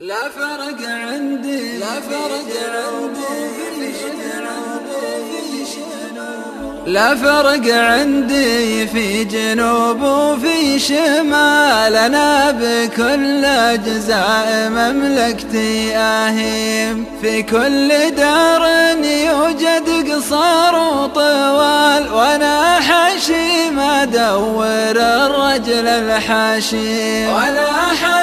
لا فرق عندي لا فرق عندي لا فرق عندي في جنوب وفي شمال. أنا بكل أجزاء مملكتي أهيم. في كل دار يوجد قصار وطوال وأنا حشيم أدور الرجل الحشيم وأنا حشيم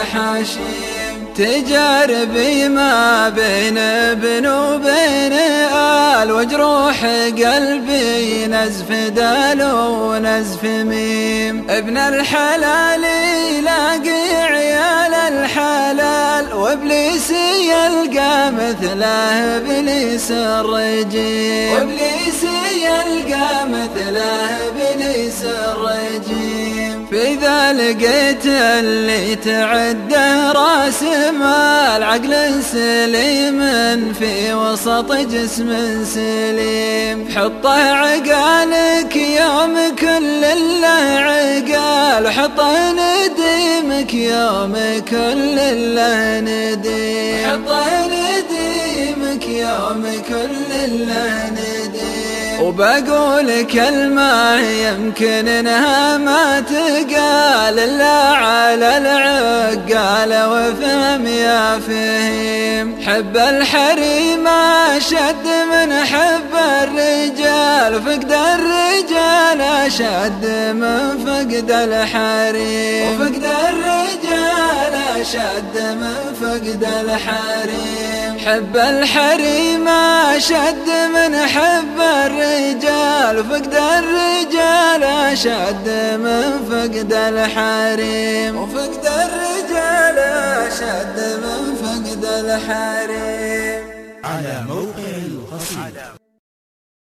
الحشيم تجاربي ما بين ابن وبين آل وجروح قلبي نزف دال ونزف ميم. ابن الحلال يلاقي عيال الحلال وابليس يلقى مثله ابليس الرجيم. وابليس يلقى مثله ابليس الرجيم. لقيت اللي تعده راس مال عقل سليم في وسط جسم سليم. حطه عقالك يوم كل له عقال حطه نديمك يوم كل له نديم حطه نديمك يوم كل له نديم وبقول كلمة يمكن إنها ما تقال. الا على العقال وفهم يا فهيم حب الحريم أشد من حب الرجال فقد الرجال أشد من فقد الحريم. وفقد الرجال أشد من فقد الحريم. حب الحريم أشد من حب الرجال فقد الرجال أشد من فقد الحريم. وفقد الرجال أشد من فقد الحريم. على موقع القصيدة